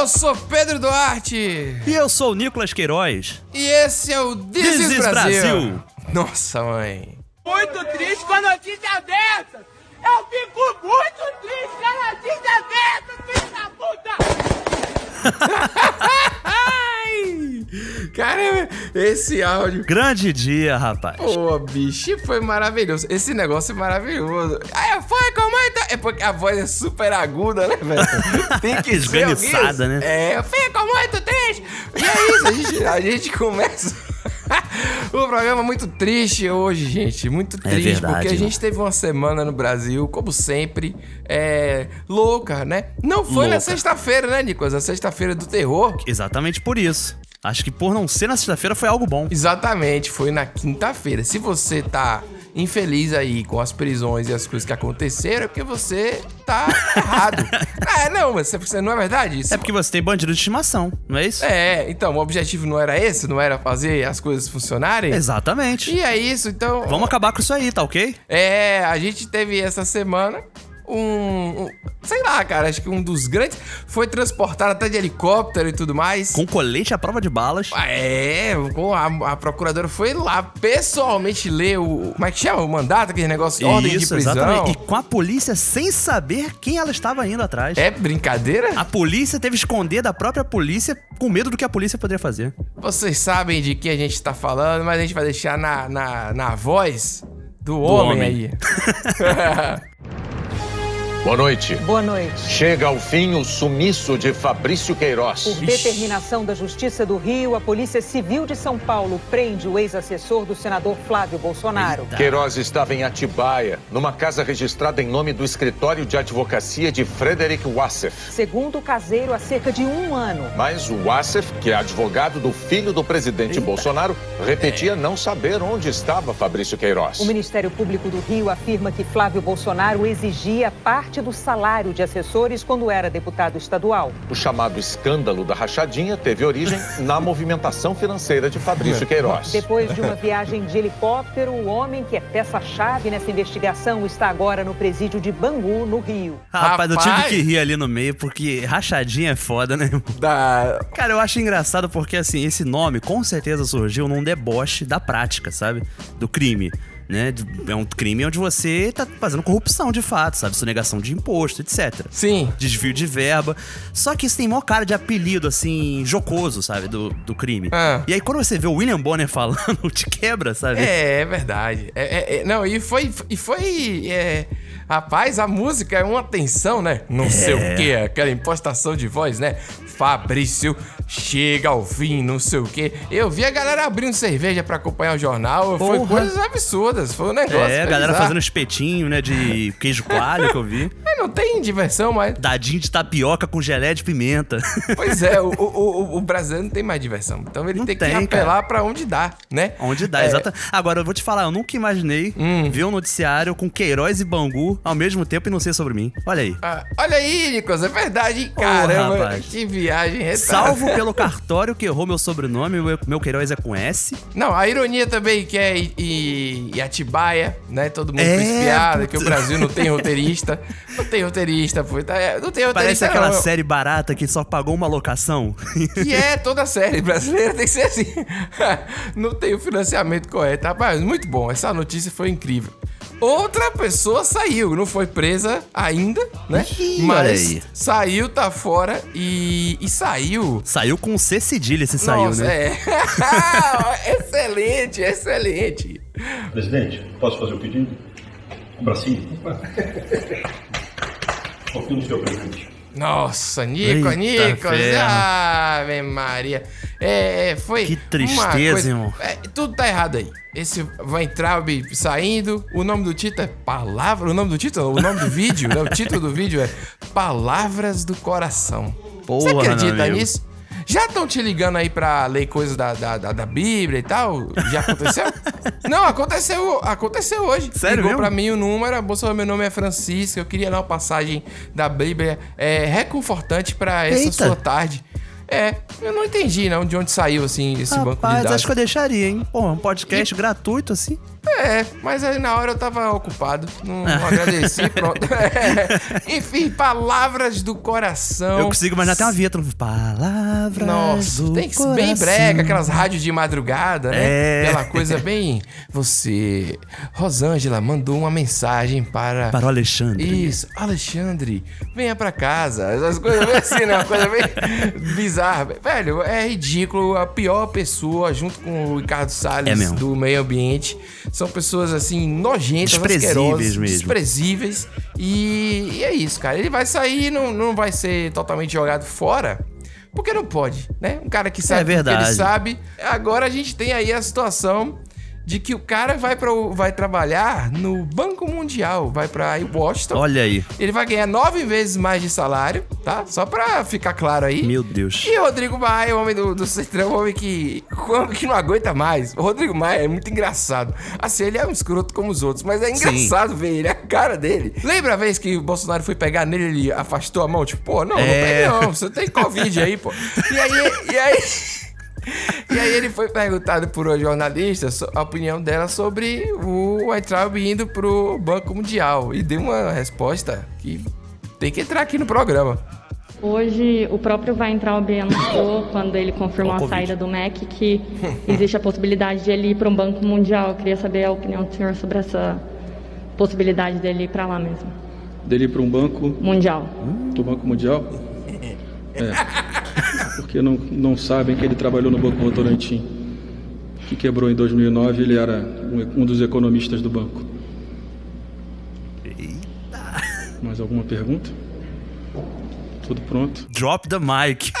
Eu sou Pedro Duarte. E eu sou o Nicolas Queiroz. E esse é o This, This is is Brasil. Brasil. Nossa, mãe. muito triste com a notícia dessa! Eu fico muito triste com a notícia dessa, filho da puta! Caramba, esse áudio. Grande dia, rapaz. Pô, bicho, foi maravilhoso. Esse negócio é maravilhoso. Aí foi com muito. É porque a voz é super aguda, né, velho? Tem que ser alguém- né? É, eu fico muito triste. E é isso, a gente, a gente começa. o programa muito triste hoje, gente. Muito triste, verdade, porque a gente teve uma semana no Brasil, como sempre, é, louca, né? Não foi na Louca. sexta-feira, né, Nicolas? A sexta-feira do terror. Exatamente por isso. Acho que por não ser na sexta-feira foi algo bom. Exatamente, foi na quinta-feira. Se você tá infeliz aí com as prisões e as coisas que aconteceram, é porque você tá errado. é, não, mas você não é verdade isso? É porque você tem bandido de estimação, não é isso? É, então, o objetivo não era esse, não era fazer as coisas funcionarem? Exatamente. E é isso, então. Vamos acabar com isso aí, tá ok? É, a gente teve essa semana um, um- Sei lá, cara, acho que um dos grandes. Foi transportado até de helicóptero e tudo mais. Com colete à prova de balas. Ah, É, a, a procuradora foi lá pessoalmente ler o. Como é que chama? O mandato, aquele negócio, ordem de prisão. exatamente. E com a polícia sem saber quem ela estava indo atrás. É brincadeira? A polícia teve que esconder da própria polícia com medo do que a polícia poderia fazer. Vocês sabem de que a gente tá falando, mas a gente vai deixar na, na, na voz do, homem, homem. aí. Boa noite. Boa noite. Chega ao fim o sumiço de Fabrício Queiroz. Por determinação da Justiça do Rio, a Polícia Civil de São Paulo prende o ex-assessor do senador Flávio Bolsonaro. Queiroz estava em Atibaia, numa casa registrada em nome do escritório de advocacia de Frederick Wassef. Segundo o caseiro, há cerca de um ano. Mas o Wassef, que é advogado do filho do presidente Bolsonaro, repetia não saber onde estava Fabrício Queiroz. O Ministério Público do Rio afirma que Flávio Bolsonaro exigia parte do salário de assessores quando era deputado estadual. O chamado escândalo da rachadinha teve origem na movimentação financeira de Fabrício Queiroz. Depois de uma viagem de helicóptero, o homem que é peça-chave nessa investigação está agora no presídio de Bangu, no Rio. Rapaz, eu tive que rir ali no meio, porque rachadinha é foda, né? da... Cara, eu acho engraçado porque, assim, esse nome com certeza surgiu num deboche da prática, sabe? Do crime. Né? É um crime onde você tá fazendo corrupção de fato, sabe? Sonegação de imposto, etc. Sim. Desvio de verba. Só que isso tem maior cara de apelido, assim, jocoso, sabe? Do, do crime. Ah. E aí, quando você vê o William Bonner falando, te quebra, sabe? É, é verdade. É, é, é, não, e foi. E foi é, rapaz, a música é uma tensão, né? Não sei É. o que, aquela impostação de voz, né? Fabrício chega ao fim, não sei o que. Eu vi a galera abrindo cerveja pra acompanhar o jornal. Foi Porra. coisas absurdas. Foi um negócio. É, a galera fazendo espetinho, né? De queijo coalho que eu vi. É, não tem diversão mais. Dadinho de tapioca com gelé de pimenta. Pois é, o, o, o- o brasileiro não tem mais diversão. Então ele Não tem que tem, apelar pra onde dá, né? Onde dá, É, exata. Agora, eu vou te falar, eu nunca imaginei Hum. ver um noticiário com Queiroz e Bangu ao mesmo tempo e não ser sobre mim. Olha aí. ah, olha aí, Nicolas, é verdade, hein? Caramba, rapaz. que viagem retada. Salvo pelo cartório que errou meu sobrenome, o meu, meu Queiroz é com S. Não, a ironia também que é e, e, Atibaia, né? Todo mundo É, putz. que o Brasil não tem roteirista. Não tem roteirista, pô. tá- é, Não tem roteirista, Parece aquela não. série barata que só pagou uma locação. Que é toda série brasileira, tem que ser assim. não tem o financiamento correto. Rapaz, muito bom. Essa notícia foi incrível. Outra pessoa saiu, não foi presa ainda, né? Ih, Mas aí. saiu, tá fora e, e saiu. saiu com C cedilha se saiu, Nossa, né? é. excelente, excelente. Presidente, posso fazer o pedido? Um bracinho? Confio no senhor, presidente. Nossa, Nico, Nico. Ave Maria. É, é, foi. Que tristeza, coisa, irmão. É, tudo tá errado aí. Esse vai entrar saindo. O nome do título é Palavra. O nome do título? O nome do vídeo? né? O título do vídeo é Palavras do Coração. Você Porra, acredita meu amigo. nisso? Já estão te ligando aí pra ler coisas da, da, da, da Bíblia e tal? Já aconteceu? Não, aconteceu, aconteceu hoje. Sério Ligou mesmo? pra mim o número, moça, meu nome é Francisco, eu queria dar uma passagem da Bíblia é, reconfortante pra essa Eita. sua tarde. É, eu não entendi não de onde saiu assim esse banco de Rapaz, dados. acho que eu deixaria, hein? Pô, um podcast gratuito assim. É, mas aí na hora eu tava ocupado, não, não agradeci, pronto. É. Enfim, palavras do coração. Eu consigo imaginar até uma vinheta. Palavras Nossa, do tem que ser bem brega, aquelas rádios de madrugada, né? É. Aquela coisa bem. Você. Rosângela mandou uma mensagem para. Para o Alexandre. Isso, Alexandre, venha pra casa. Essas coisas bem assim, né? Uma coisa bem bizarra. Velho, é ridículo. A pior pessoa, junto com o Ricardo Salles É do meio ambiente, são pessoas assim, nojentas, Desprezíveis mesmo. desprezíveis. E, e é isso, cara. Ele vai sair, não, não vai ser totalmente jogado fora. Porque não pode, né? Um cara que sabe o que ele verdade. sabe. Agora a gente tem aí a situação de que o cara vai, pra, vai trabalhar no Banco Mundial, vai pra Washington. Olha aí. Ele vai ganhar nove vezes mais de salário, tá? Só pra ficar claro aí. Meu Deus. E o Rodrigo Maia, o homem do, do Centrão, o homem que, que não aguenta mais. O Rodrigo Maia é muito engraçado. Assim, ele é um escroto como os outros, mas é engraçado ver ele, a cara dele. Lembra a vez que o Bolsonaro foi pegar nele, ele afastou a mão? Tipo, pô, não, não É. pegue não, você tem Covid aí, pô. E aí, e aí... E aí ele foi perguntado por uma jornalista a opinião dela sobre o Weintraub indo pro Banco Mundial. E deu uma resposta que tem que entrar aqui no programa. Hoje, o próprio Weintraub anunciou, quando ele confirmou a saída do MEC, que existe a possibilidade de ele ir para um banco mundial. Eu queria saber a opinião do senhor sobre essa possibilidade dele ir para lá mesmo. Dele ir para um banco, Mundial. do Banco Mundial. É. Porque não, não sabem que ele trabalhou no Banco Votorantim, que quebrou em 2009. Ele era um, um dos economistas do banco. Mais alguma pergunta? Tudo pronto? Drop the mic.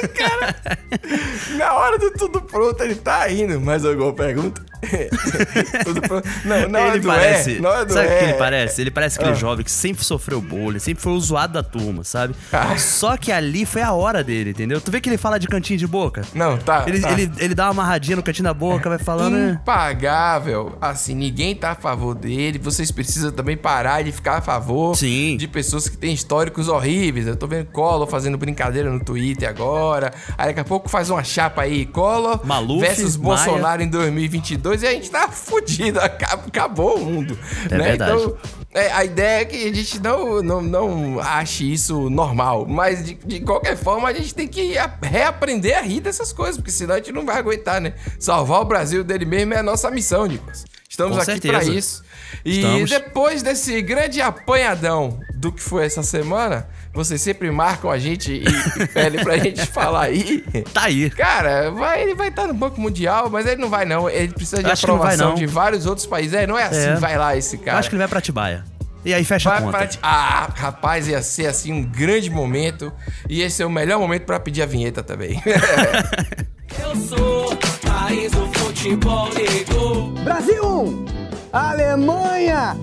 Na hora do tudo pronto, ele tá indo. Mais alguma pergunta? Não, hora ele do parece. é, hora do sabe o que é. ele parece? Ele parece aquele Ah. jovem que sempre sofreu bullying, sempre foi o zoado da turma, sabe? Ah. Só que ali foi a hora dele, entendeu? Tu vê que ele fala de cantinho de boca? Não, tá. Ele, tá. ele, ele dá uma amarradinha no cantinho da boca, vai falando. né? Impagável. Assim, ninguém tá a favor dele. Vocês precisam também parar de ficar a favor Sim. de pessoas que têm históricos horríveis. Eu tô vendo Collor fazendo brincadeira no Twitter agora. Aí daqui a pouco faz uma chapa aí, Collor Maluf, versus Maia. Bolsonaro em 2022 e a gente tá fudido. Acab- Acabou o mundo. É né? verdade. Então, é, a ideia é que a gente não, não, não ache isso normal. Mas de, de qualquer forma, a gente tem que a- reaprender a rir dessas coisas, porque senão a gente não vai aguentar, né? Salvar o Brasil dele mesmo é a nossa missão, Nicolas. Estamos Com aqui pra isso. E Estamos. depois desse grande apanhadão do que foi essa semana, vocês sempre marcam a gente e, pedem pra gente falar aí. Tá aí. Cara, vai, ele vai estar no Banco Mundial, mas ele não vai não. Ele precisa de Acho não vai, aprovação não. de vários outros países. É, não é assim, É. vai lá esse Eu cara. acho que ele vai pra Atibaia. E aí fecha a Vai conta. pra Ah, rapaz, ia ser assim um grande momento. E esse é o melhor momento pra pedir a vinheta também. Eu sou país do futebol negro. Brasil 1, Alemanha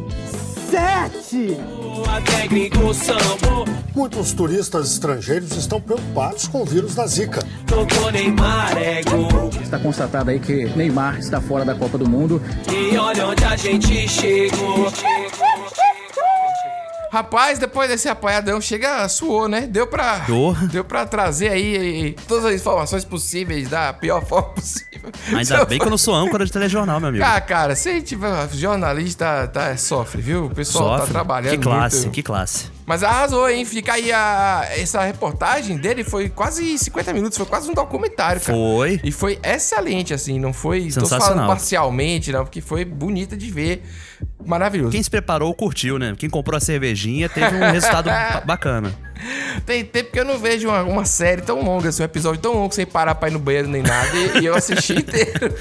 7. Muitos turistas estrangeiros estão preocupados com o vírus da Zika. É. Está constatado aí que Neymar está fora da Copa do Mundo. E olha onde a gente chegou. Rapaz, depois desse apanhadão, chega, suou, né? Deu pra. Deu. Deu pra trazer aí todas as informações possíveis da pior forma possível. Ainda bem que eu não sou âncora de telejornal, meu amigo. Ah, cara, se a gente tiver jornalista, tá, sofre, viu? O pessoal tá Sofre. trabalhando Que classe, muito. que classe. Mas arrasou, hein? Fica aí a... Essa reportagem dele foi quase 50 minutos, foi quase um documentário, cara. Foi. E foi excelente, assim, não foi... Tô falando Sensacional. parcialmente, não, porque foi bonita de ver. Maravilhoso. Quem se preparou curtiu, né? Quem comprou a cervejinha teve um resultado ba- bacana. Tem tempo que eu não vejo uma, uma série tão longa, assim, um episódio tão longo sem parar pra ir no banheiro nem nada. E, e eu assisti inteiro.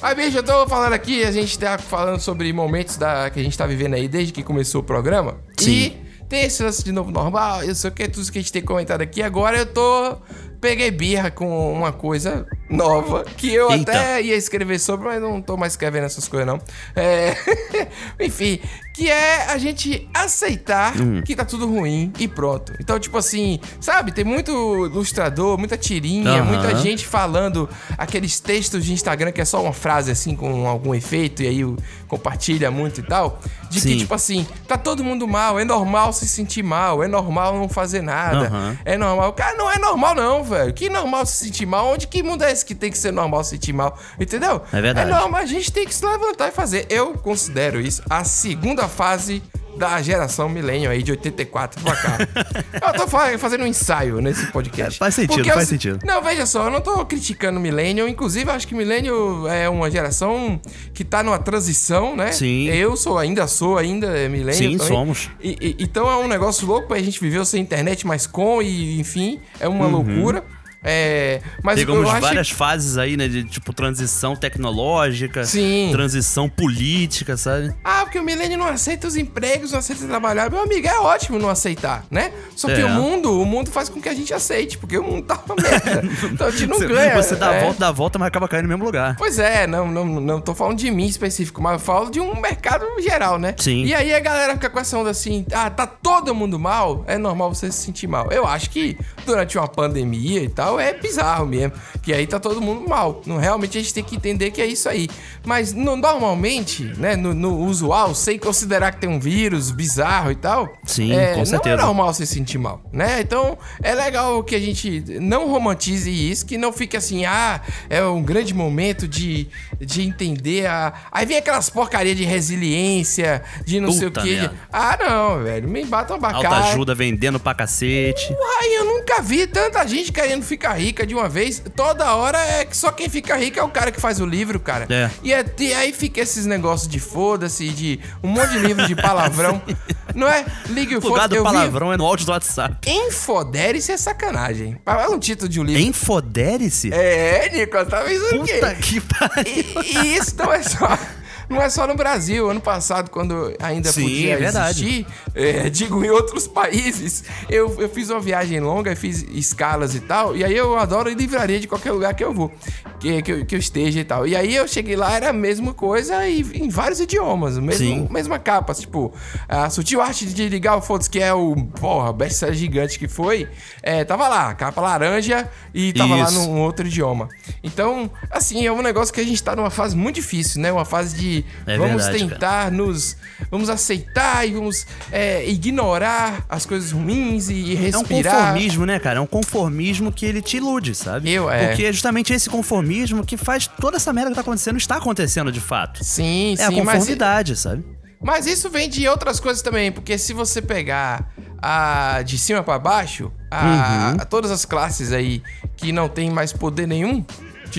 Mas, bicho, eu tô falando aqui, a gente tá falando sobre momentos da, que a gente tá vivendo aí desde que começou o programa. Sim. E tem esse lance de novo normal, eu sei o que, tudo que a gente tem comentado aqui. Agora eu tô. Peguei birra com uma coisa nova que eu Eita. até ia escrever sobre, mas não tô mais escrevendo essas coisas, não. É... Enfim, que é a gente aceitar Hum. que tá tudo ruim e pronto. Então, tipo assim, sabe, tem muito ilustrador, muita tirinha, Aham. muita gente falando aqueles textos de Instagram que é só uma frase assim com algum efeito e aí compartilha muito e tal. De que, Sim. tipo assim, tá todo mundo mal, é normal se sentir mal, é normal não fazer nada, Aham. é normal. Cara, não é normal não, velho. Que normal se sentir mal? Onde que mundo é esse que tem que ser normal se sentir mal? Entendeu? É verdade. É normal, a gente tem que se levantar e fazer. Eu considero isso a segunda fase da geração milênio aí de 84 pra cá. eu tô fa- fazendo um ensaio nesse podcast. É, faz sentido, Porque faz eu- sentido. Não, veja só, eu não tô criticando milênio. Inclusive, acho que milênio é uma geração que tá numa transição, né? Sim. Eu sou, ainda sou, ainda é milênio. Sim, também. somos. E- e- então é um negócio louco pra gente viver sem internet, mas com, e enfim, é uma loucura. É, mas Pegamos eu acho várias fases aí, né? De tipo transição tecnológica, Sim. transição política, sabe? Ah, porque o milênio não aceita os empregos, não aceita trabalhar. Meu amigo, é ótimo não aceitar, né? Só que É. o mundo, o mundo faz com que a gente aceite, porque o mundo tá uma merda. Então a gente não Você- ganha. Você dá a é. volta, dá a volta, mas acaba caindo no mesmo lugar. Pois é, não, não, não tô falando de mim específico, mas eu falo de um mercado geral, né? Sim. E aí a galera fica com essa onda assim, ah, tá todo mundo mal, é normal você se sentir mal. Eu acho que durante uma pandemia e tal, é bizarro mesmo, que aí tá todo mundo mal. Não, realmente a gente tem que entender que é isso aí. Mas no- normalmente, né, no, no usual, sem considerar que tem um vírus bizarro e tal, Sim, é, com não certeza. é normal se sentir mal, né? Então é legal que a gente não romantize isso, que não fique assim, ah, é um grande momento de, de entender a. Aí vem aquelas porcaria de resiliência, de não sei o Puta quê. merda. Ah, não, velho, me batam Alta bacana. ajuda vendendo pra cacete. Ai, eu nunca vi tanta gente querendo ficar rica de uma vez. Toda hora é que só quem fica rico é o cara que faz o livro, cara. É. E, é- e aí fica esses negócios de foda-se, de um monte de livro de palavrão. não é? Ligue o O lugar foda do eu vi- palavrão é no áudio do WhatsApp. Enfodere-se é sacanagem. É um título de um livro. Enfodere-se? É, Nicolas, tá pensando o quê? Puta que pariu. E, e isso não é só. Não é só no Brasil. Ano passado, quando ainda Sim, podia é existir, é, digo em outros países, eu, eu fiz uma viagem longa, fiz escalas e tal. E aí eu adoro livraria de qualquer lugar que eu vou, que, que, eu, que eu esteja e tal. E aí eu cheguei lá, era a mesma coisa e em vários idiomas, Sim. mesmo, mesma capa. Tipo, a Sutil Arte de Ligar o Fotos, que é o, porra, best-seller gigante que foi, é, tava lá, capa laranja e tava lá Isso. num outro idioma. Então, assim, é um negócio que a gente tá numa fase muito difícil, né? Uma fase de É vamos verdade, tentar nos. Vamos aceitar e vamos é, ignorar as coisas ruins e É um respirar. conformismo, né, cara? É um conformismo que ele te ilude, sabe? Eu, é. Porque é justamente esse conformismo que faz toda essa merda que tá acontecendo está acontecendo de fato. Sim, É a sim, mas, conformidade, sabe? mas isso vem de outras coisas também, porque se você pegar a de cima pra baixo, a, Uhum. a todas as classes aí que não tem mais poder nenhum,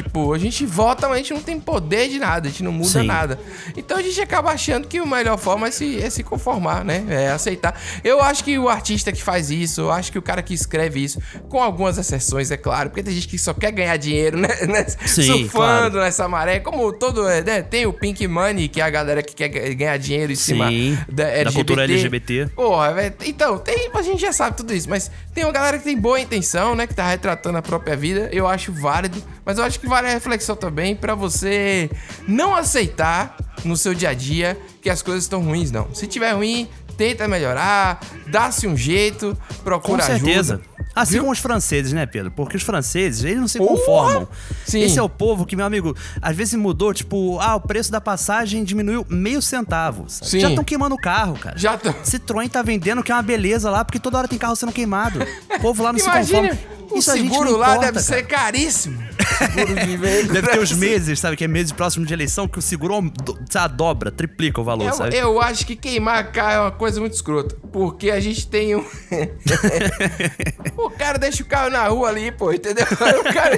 tipo, a gente vota, mas a gente não tem poder de nada, a gente não muda Sim. nada. Então a gente acaba achando que a melhor forma é se, é se conformar, né? É aceitar. Eu acho que o artista que faz isso, eu acho que o cara que escreve isso, com algumas exceções, é claro, porque tem gente que só quer ganhar dinheiro, né? né? Sim, Surfando claro. nessa maré, como todo, é, né? Tem o Pink Money, que é a galera que quer ganhar dinheiro em cima Sim, da, da LGBT. cultura LGBT. Porra, velho. Então, tem, a gente já sabe tudo isso, mas tem uma galera que tem boa intenção, né? Que tá retratando a própria vida. Eu acho válido, mas eu acho que vale a reflexão também pra você não aceitar no seu dia a dia que as coisas estão ruins, não. Se tiver ruim, tenta melhorar, dá-se um jeito, Com procura certeza. ajuda. Assim Viu? como os franceses, né, Pedro? Porque os franceses, eles não se conformam. Sim. Esse é o povo que, meu amigo, às vezes mudou, tipo, ah, o preço da passagem diminuiu meio centavo. Já estão queimando o carro, cara. Já tão. Citroën tá vendendo que é uma beleza lá, porque toda hora tem carro sendo queimado. O povo lá não se Imagina, conforma. o Isso seguro lá importa, deve cara. ser caríssimo. Seguro de. Deve ter os meses, sabe? Que é meses próximo de eleição, que o seguro sabe, dobra, triplica o valor, Eu, sabe? eu acho que queimar carro é uma coisa muito escrota. Porque a gente tem um. o cara deixa o carro na rua ali, pô, entendeu? O cara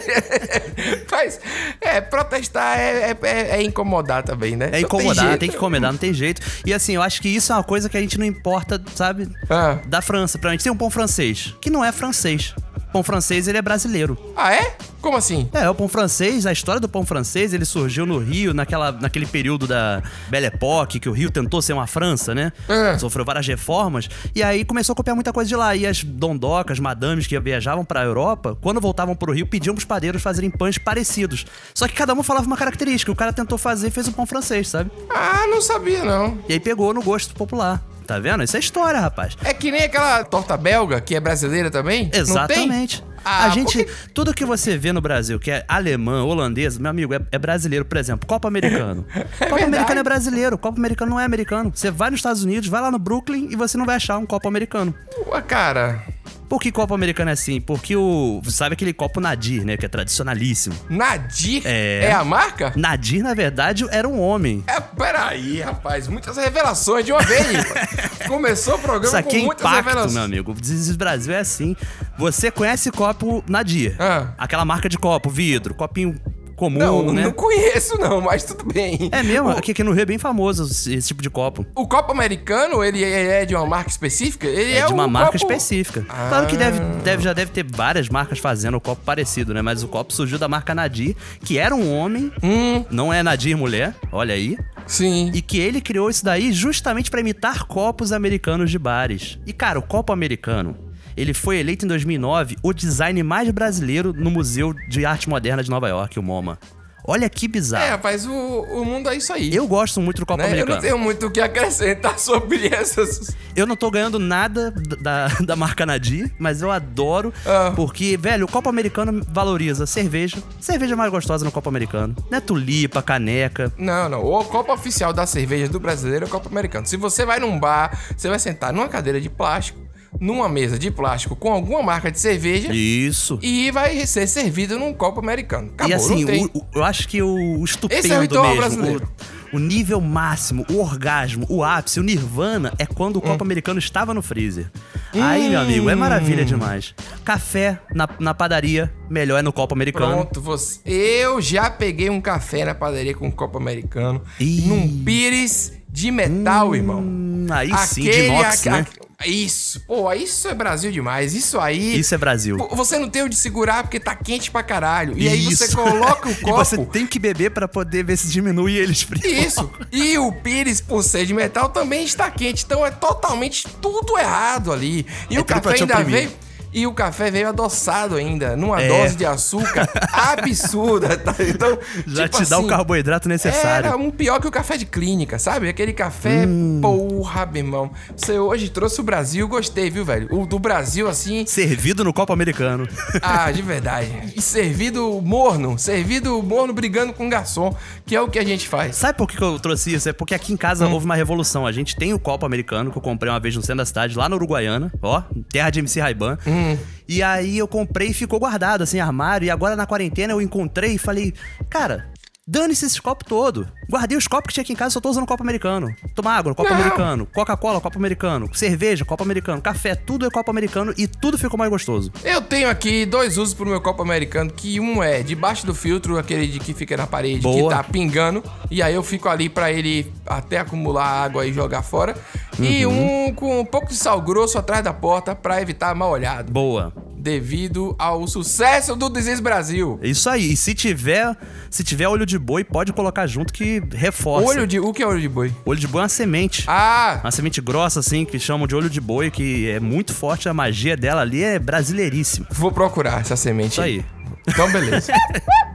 faz. É, protestar é, é, é- é incomodar também, né? É tem incomodar, jeito. tem, que incomodar, não tem jeito. E assim, eu acho que isso é uma coisa que a gente não importa, sabe? Ah. Da França. Pra gente tem um pão francês, que não é francês. Pão francês ele é brasileiro. Ah, é? Como assim? É, o pão francês, a história do pão francês, ele surgiu no Rio naquela, naquele período da Belle Époque, que o Rio tentou ser uma França, né? É. Sofreu várias reformas. E aí começou a copiar muita coisa de lá. E as dondocas, madames que viajavam pra Europa, quando voltavam pro Rio, pediam pros padeiros fazerem pães parecidos. Só que cada um falava uma característica. O cara tentou fazer e fez um pão francês, sabe? Ah, não sabia não. E aí pegou no gosto popular. Tá vendo? Isso é história, rapaz. É que nem aquela torta belga, que é brasileira também? Exatamente. Ah, a gente, porque- tudo que você vê no Brasil, que é alemã, holandês, meu amigo, é, é brasileiro. Por exemplo, Copa Americano. Copa verdade. Americano é brasileiro, Copa Americano não é americano. Você vai nos Estados Unidos, vai lá no Brooklyn e você não vai achar um copo americano. Ué, cara, Por que copo americano é assim? Porque o. Sabe aquele copo Nadir, né? Que é tradicionalíssimo. Nadir É. é a marca? Nadir, na verdade, era um homem. É, peraí, rapaz, muitas revelações de uma vez. Começou o programa Isso aqui é com muitas impacto, revelações. meu amigo. O Brasil é assim. Você conhece copo Nadir? Ah. Aquela marca de copo, vidro, copinho comum, Não, né? não conheço não, mas tudo bem. É mesmo, O, aqui, aqui no Rio é bem famoso esse, tipo de copo. o copo americano, ele é de uma marca específica? Ele é, É de uma um marca copo- específica. Ah. Claro que deve, deve, já deve ter várias marcas fazendo o copo parecido, né? Mas o copo surgiu da marca Nadir, que era um homem, Hum. não é Nadir mulher, olha aí. Sim. E que ele criou isso daí justamente pra imitar copos americanos de bares. E cara, o copo americano, ele foi eleito em 2009 o design mais brasileiro no Museu de Arte Moderna de Nova York, o MoMA. Olha que bizarro. É, rapaz, o, o mundo é isso aí. Eu gosto muito do copo né? Eu americano. não tenho muito o que acrescentar sobre essas. Eu não tô ganhando nada da, da marca Nadir, mas eu adoro. Ah. Porque, velho, o copo americano valoriza cerveja. Cerveja mais gostosa no copo americano. Não é tulipa, caneca. Não, não. O copo oficial da cerveja do brasileiro é o copo americano. Se você vai num bar, você vai sentar numa cadeira de plástico, numa mesa de plástico com alguma marca de cerveja Isso. e vai ser servido num copo americano. Acabou, e assim, não tem. o- o- eu acho que o, o estupendo Esse é o mesmo, brasileiro. o, o nível máximo, o orgasmo, o ápice, o nirvana é quando o Hum. copo americano estava no freezer. Aí, meu amigo, é maravilha demais. Café na, na padaria, melhor é no copo americano. Pronto, você... eu já peguei um café na padaria com um copo americano, Ih. num pires de metal, irmão. Hum, aí sim, de inox, aque- né? aque- Isso, pô, isso é Brasil demais. Isso aí. Isso é Brasil. Pô, Você não tem onde segurar porque tá quente pra caralho. E aí você Isso. coloca o E copo. você tem que beber pra poder ver se diminui ele esfria. Isso. E o pires, por ser de metal, também está quente. Então é totalmente tudo errado ali. E É o café ainda veio. E o café veio adoçado ainda, numa É. dose de açúcar absurda, tá? Então, Já tipo te dá o assim, carboidrato necessário. Era um pior que o café de clínica, sabe? Aquele café, Hum. porra, meu irmão. Você hoje trouxe o Brasil, gostei, viu, velho? O do Brasil, assim, Servido no copo americano. ah, de verdade. E servido morno, servido morno brigando com o garçom, que é o que a gente faz. Sabe por que que eu trouxe isso? É porque aqui em casa Hum. houve uma revolução. A gente tem o copo americano que eu comprei uma vez no centro da cidade, lá na Uruguaiana, ó, terra de MC Raiban. Hum. E aí eu comprei e ficou guardado, assim, armário. E agora na quarentena eu encontrei e falei, cara. Dane-se esse copo todo. Guardei os copos que tinha aqui em casa, só tô usando copo americano. Tomar água, copo Não. americano. Coca-Cola, copo americano. Cerveja, copo americano. Café, tudo é copo americano e tudo ficou mais gostoso. Eu tenho aqui dois usos pro meu copo americano, que um é debaixo do filtro, aquele de que fica na parede, Boa. que tá pingando, e aí eu fico ali pra ele até acumular água e jogar fora. E Uhum. um com um pouco de sal grosso atrás da porta pra evitar mal olhado, Boa. Devido ao sucesso do Desis Brasil. Isso aí. E se tiver, se tiver olho de boi, pode colocar junto que reforça. Olho de, o que é olho de boi? Olho de boi é uma semente. Ah, Uma semente grossa, assim, que chamam de olho de boi, que é muito forte, a magia dela ali é brasileiríssima. vou procurar essa semente. Isso aí. Então, beleza.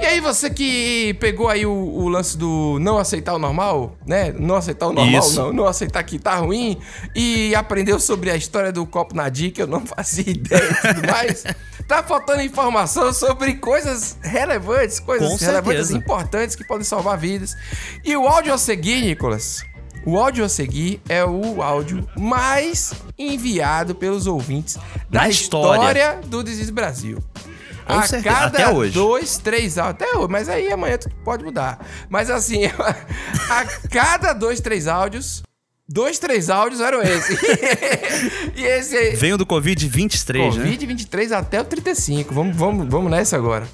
E aí, você que pegou aí o, o lance do não aceitar o normal, né? Não aceitar o normal, Isso. não. Não aceitar que tá ruim. E aprendeu sobre a história do copo Nadir, que eu não fazia ideia e tudo mais. Tá faltando informação sobre coisas relevantes, coisas Com relevantes certeza. importantes que podem salvar vidas. E o áudio a seguir, Nicolas. O áudio a seguir é o áudio mais enviado pelos ouvintes da Na história. história do Desis Brasil. Com a certeza, cada até hoje. dois, três áudios. Até hoje, mas aí amanhã tudo pode mudar. Mas assim, a cada dois, três áudios, dois, três áudios eram esse. e esse aí. Venho do Covid-23, né? Covid 23 até o 35. Vamos, vamos, vamos nessa agora.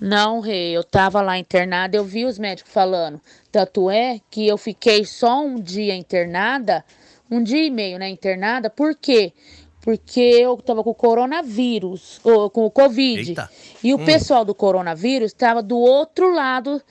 Não, Rei, eu tava lá internada, eu vi os médicos falando. Tanto é que eu fiquei só um dia internada, um dia e meio, né, internada, por quê? Porque eu tava com o coronavírus, ou com o Covid. Eita. E o Hum. pessoal do coronavírus estava do outro lado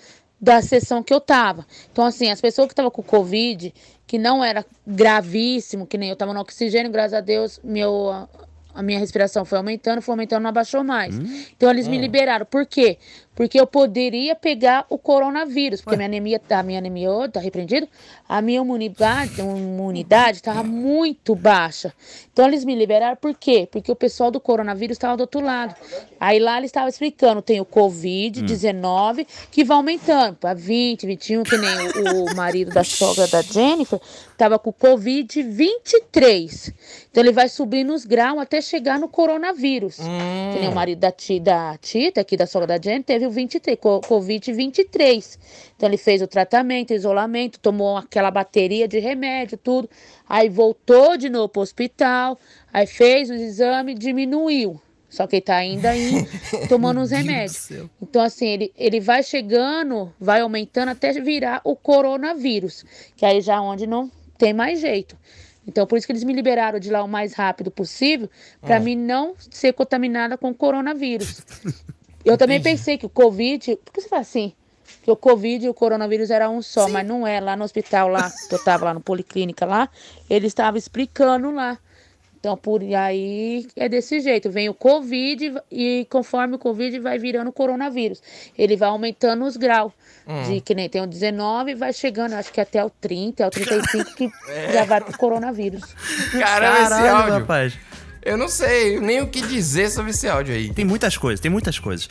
da sessão que eu tava. Então, assim, as pessoas que estavam com Covid, que não era gravíssimo, que nem eu tava no oxigênio, graças a Deus, meu, a, a minha respiração foi aumentando, foi aumentando, não abaixou mais. Então, eles me liberaram. Por quê? Porque eu poderia pegar o coronavírus, porque a minha anemia, a minha anemia tá repreendido, a minha imunidade, imunidade estava muito baixa. Então eles me liberaram por quê? Porque o pessoal do coronavírus estava do outro lado. Aí lá eles estavam explicando, tem o Covid-19 que vai aumentando para 20, 21, que nem o, o marido da sogra da Jennifer estava com Covid-23. Então ele vai subir nos graus até chegar no coronavírus. Que nem o marido da, ti, da Tita, aqui da sogra da Jennifer, teve o 23, co- Covid-23. Então ele fez o tratamento, isolamento, tomou aquela bateria de remédio, tudo. Aí voltou de novo pro hospital, aí fez os exames, diminuiu. Só que ele tá ainda aí tomando os remédios. Então, assim, ele, ele vai chegando, vai aumentando até virar o coronavírus. Que aí já é onde não tem mais jeito. Então, por isso que eles me liberaram de lá o mais rápido possível, para Ah. mim não ser contaminada com coronavírus. Eu também pensei que o Covid. Por que você fala assim? Que o Covid e o coronavírus era um só, mas não é. Lá no hospital, lá, que eu tava lá no Policlínica lá, ele estava explicando lá. Então, por aí é desse jeito. Vem o Covid e conforme o Covid vai virando o coronavírus. Ele vai aumentando os graus. Hum. De que nem tem o 19 e vai chegando, acho que até o 30, até o 35, que já vai pro coronavírus. Caramba, esse Caralho, áudio. rapaz. Eu não sei nem o que dizer sobre esse áudio aí. Tem muitas coisas, tem muitas coisas.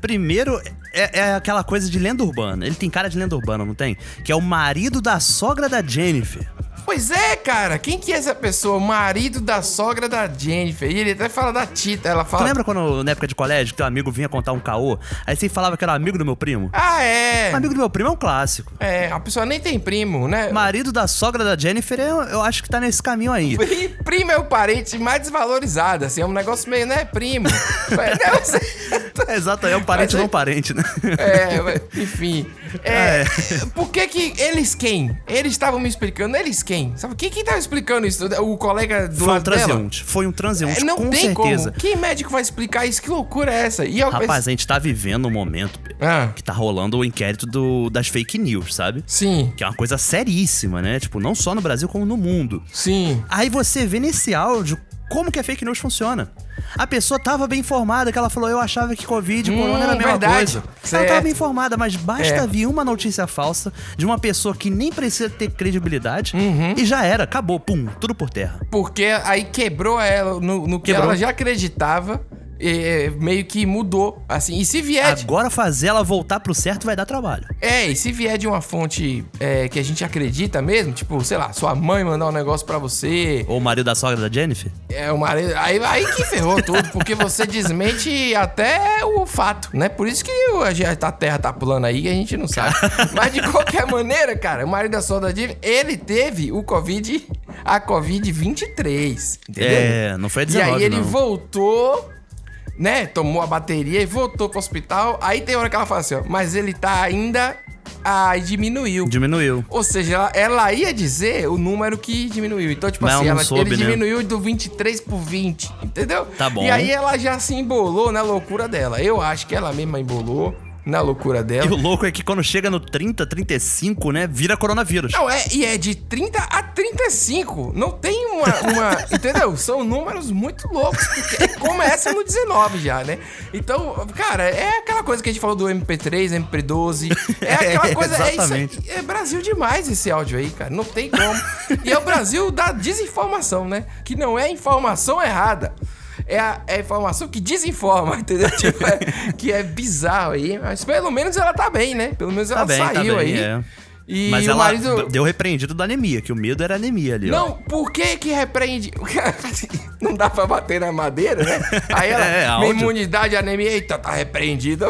Primeiro, é, é aquela coisa de lenda urbana. Ele tem cara de lenda urbana, não tem? Que é o marido da sogra da Jennifer. Pois é, cara. Quem que é essa pessoa? O marido da sogra da Jennifer. E ele até fala da Tita. Ela Tu fala. lembra quando, na época de colégio, que teu amigo vinha contar um caô? Aí você falava que era amigo do meu primo? Ah, é. Amigo do meu primo é um clássico. É, a pessoa nem tem primo, né? Marido da sogra da Jennifer, eu, eu acho que tá nesse caminho aí. E primo é o parente mais desvalorizado, assim, é um negócio meio, né, primo. Não, você- Exato, é um parente Mas é- não parente, né? É, enfim. É, É. Por que que eles quem? Eles estavam me explicando, eles quem? Sabe quem que tava explicando isso? O colega do Foi um lado dela? transeunte. Foi um transeunte, É, não com tem certeza. como. Que médico vai explicar isso? Que loucura é essa? E eu, Rapaz, a gente tá vivendo um momento Ah. que tá rolando o inquérito do, das fake news, sabe? Sim. Que é uma coisa seríssima, né? Tipo, não só no Brasil, como no mundo. Sim. Aí você vê nesse áudio como que a fake news funciona. A pessoa tava bem informada, que ela falou, eu achava que Covid e Hum, Corona era a mesma verdade. coisa. Ela Certo. tava bem informada, mas basta É. vir uma notícia falsa de uma pessoa que nem precisa ter credibilidade Uhum. e já era, acabou, pum, tudo por terra. Porque aí quebrou ela no, no que Quebrou. ela já acreditava. E, meio que mudou, assim. E se vier... Agora fazer ela voltar pro certo vai dar trabalho. É, e se vier de uma fonte é, que a gente acredita mesmo, tipo, sei lá, sua mãe mandar um negócio pra você, Ou o marido da sogra da Jennifer? é o marido. Aí, aí que ferrou tudo, porque você desmente até o fato, né? Por isso que a, terra tá pulando aí e a gente não sabe. Mas de qualquer maneira, cara, o marido da sogra da Jennifer, ele teve o Covid, a Covid-23. Entendeu? É, não foi a 19, E aí ele não. voltou, né? Tomou a bateria e voltou pro hospital. Aí tem hora que ela fala assim, ó, mas ele tá ainda. Aí diminuiu. Diminuiu. Ou seja, ela, ela ia dizer o número que diminuiu. Então, tipo Mas assim, ela não soube, ele né? diminuiu do 23 por 20, entendeu? Tá bom. E aí ela já se embolou na loucura dela. Eu acho que ela mesma embolou na loucura E dela. o louco é que quando chega no 30, 35, né, vira coronavírus. Não, é, e é de 30 a 35. Não tem uma. uma entendeu? São números muito loucos. Porque começa no 19 já, né? Então, cara, é aquela coisa que a gente falou do MP3, MP12. É aquela É, coisa. É, isso, exatamente. aí. é Brasil demais esse áudio aí, cara. Não tem como. E é o Brasil da desinformação, né? Que não é informação errada. É a, é a informação que desinforma, entendeu? Tipo, é- que é bizarro aí. Mas pelo menos ela tá bem, né? Pelo menos ela Tá bem, tá saiu bem, aí. é. E Mas o ela marido. deu repreendido da anemia, que o medo era anemia ali, ó. Não, por que que repreende? Não dá pra bater na madeira, né? Aí ela, É, minha imunidade, anemia, eita, tá repreendida.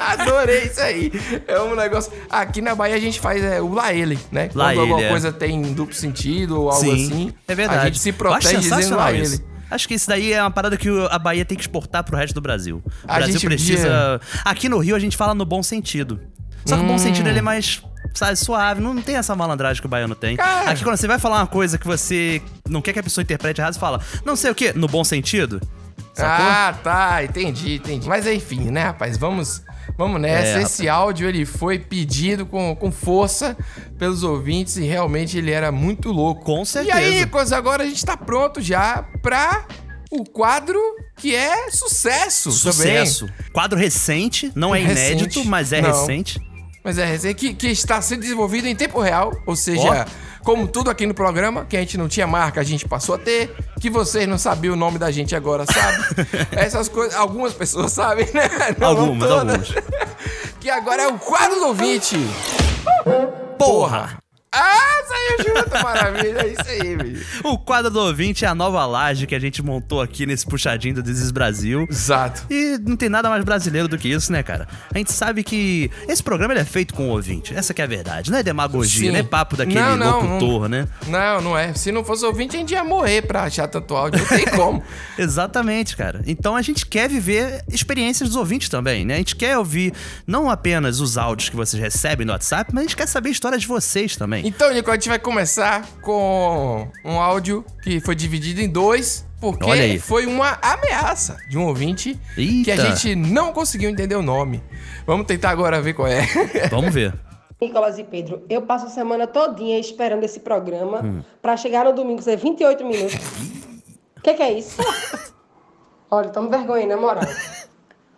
Adorei isso aí. É um negócio... Aqui na Bahia a gente faz é, o laele, né? Quando alguma ele, é. coisa tem duplo sentido ou algo Sim, assim, é verdade. a gente se protege dizendo laele. Acho que isso daí é uma parada que a Bahia tem que exportar pro resto do Brasil. O A Brasil precisa. Aqui no Rio a gente fala no bom sentido. Só que o bom Hum. sentido ele é mais sabe, suave. Não, não tem essa malandragem que o baiano tem. Cara. Aqui, quando você vai falar uma coisa que você não quer que a pessoa interprete errado, você fala, não sei o quê, no bom sentido. Sacou? Ah, tá, entendi, entendi. Mas enfim, né, rapaz, vamos, vamos nessa. É, Esse áudio ele foi pedido com, com força pelos ouvintes e realmente ele era muito louco. Com E certeza. aí, Nicolas, agora a gente tá pronto já pra o quadro que é sucesso, Sucesso. também. Quadro recente, não é Recente. inédito, mas é Não. recente. Mas é recente, que, que está sendo desenvolvido em tempo real, ou seja, como tudo aqui no programa, que a gente não tinha marca, a gente passou a ter, que vocês não sabiam o nome da gente agora, sabe? Essas coisas, algumas pessoas sabem, né? Não, Algumas, não algumas. Que agora é o quadro do ouvinte. Porra! Ah, saiu junto, maravilha, é isso aí, bicho. O quadro do ouvinte é a nova laje que a gente montou aqui nesse puxadinho do Desis Brasil. Exato. E não tem nada mais brasileiro do que isso, né, cara? A gente sabe que esse programa é feito com o ouvinte. Essa que é a verdade. Não é demagogia, Sim. não é papo daquele Não, não, locutor, não. né? Não, não é. Se não fosse ouvinte, a gente ia morrer pra achar tanto áudio. Não tem como. Exatamente, cara. Então a gente quer viver experiências dos ouvintes também, né? A gente quer ouvir não apenas os áudios que vocês recebem no WhatsApp, mas a gente quer saber a história de vocês também. Então, Nico, a gente vai começar com um áudio que foi dividido em dois, porque Olha aí. foi uma ameaça de um ouvinte que a Eita. gente não conseguiu entender o nome. Vamos tentar agora ver qual é. Vamos ver. Nicolas e Pedro, eu passo a semana todinha esperando esse programa Hum. pra chegar no domingo ser 28 minutos. O que, que é isso? Olha, tamo vergonha, na moral.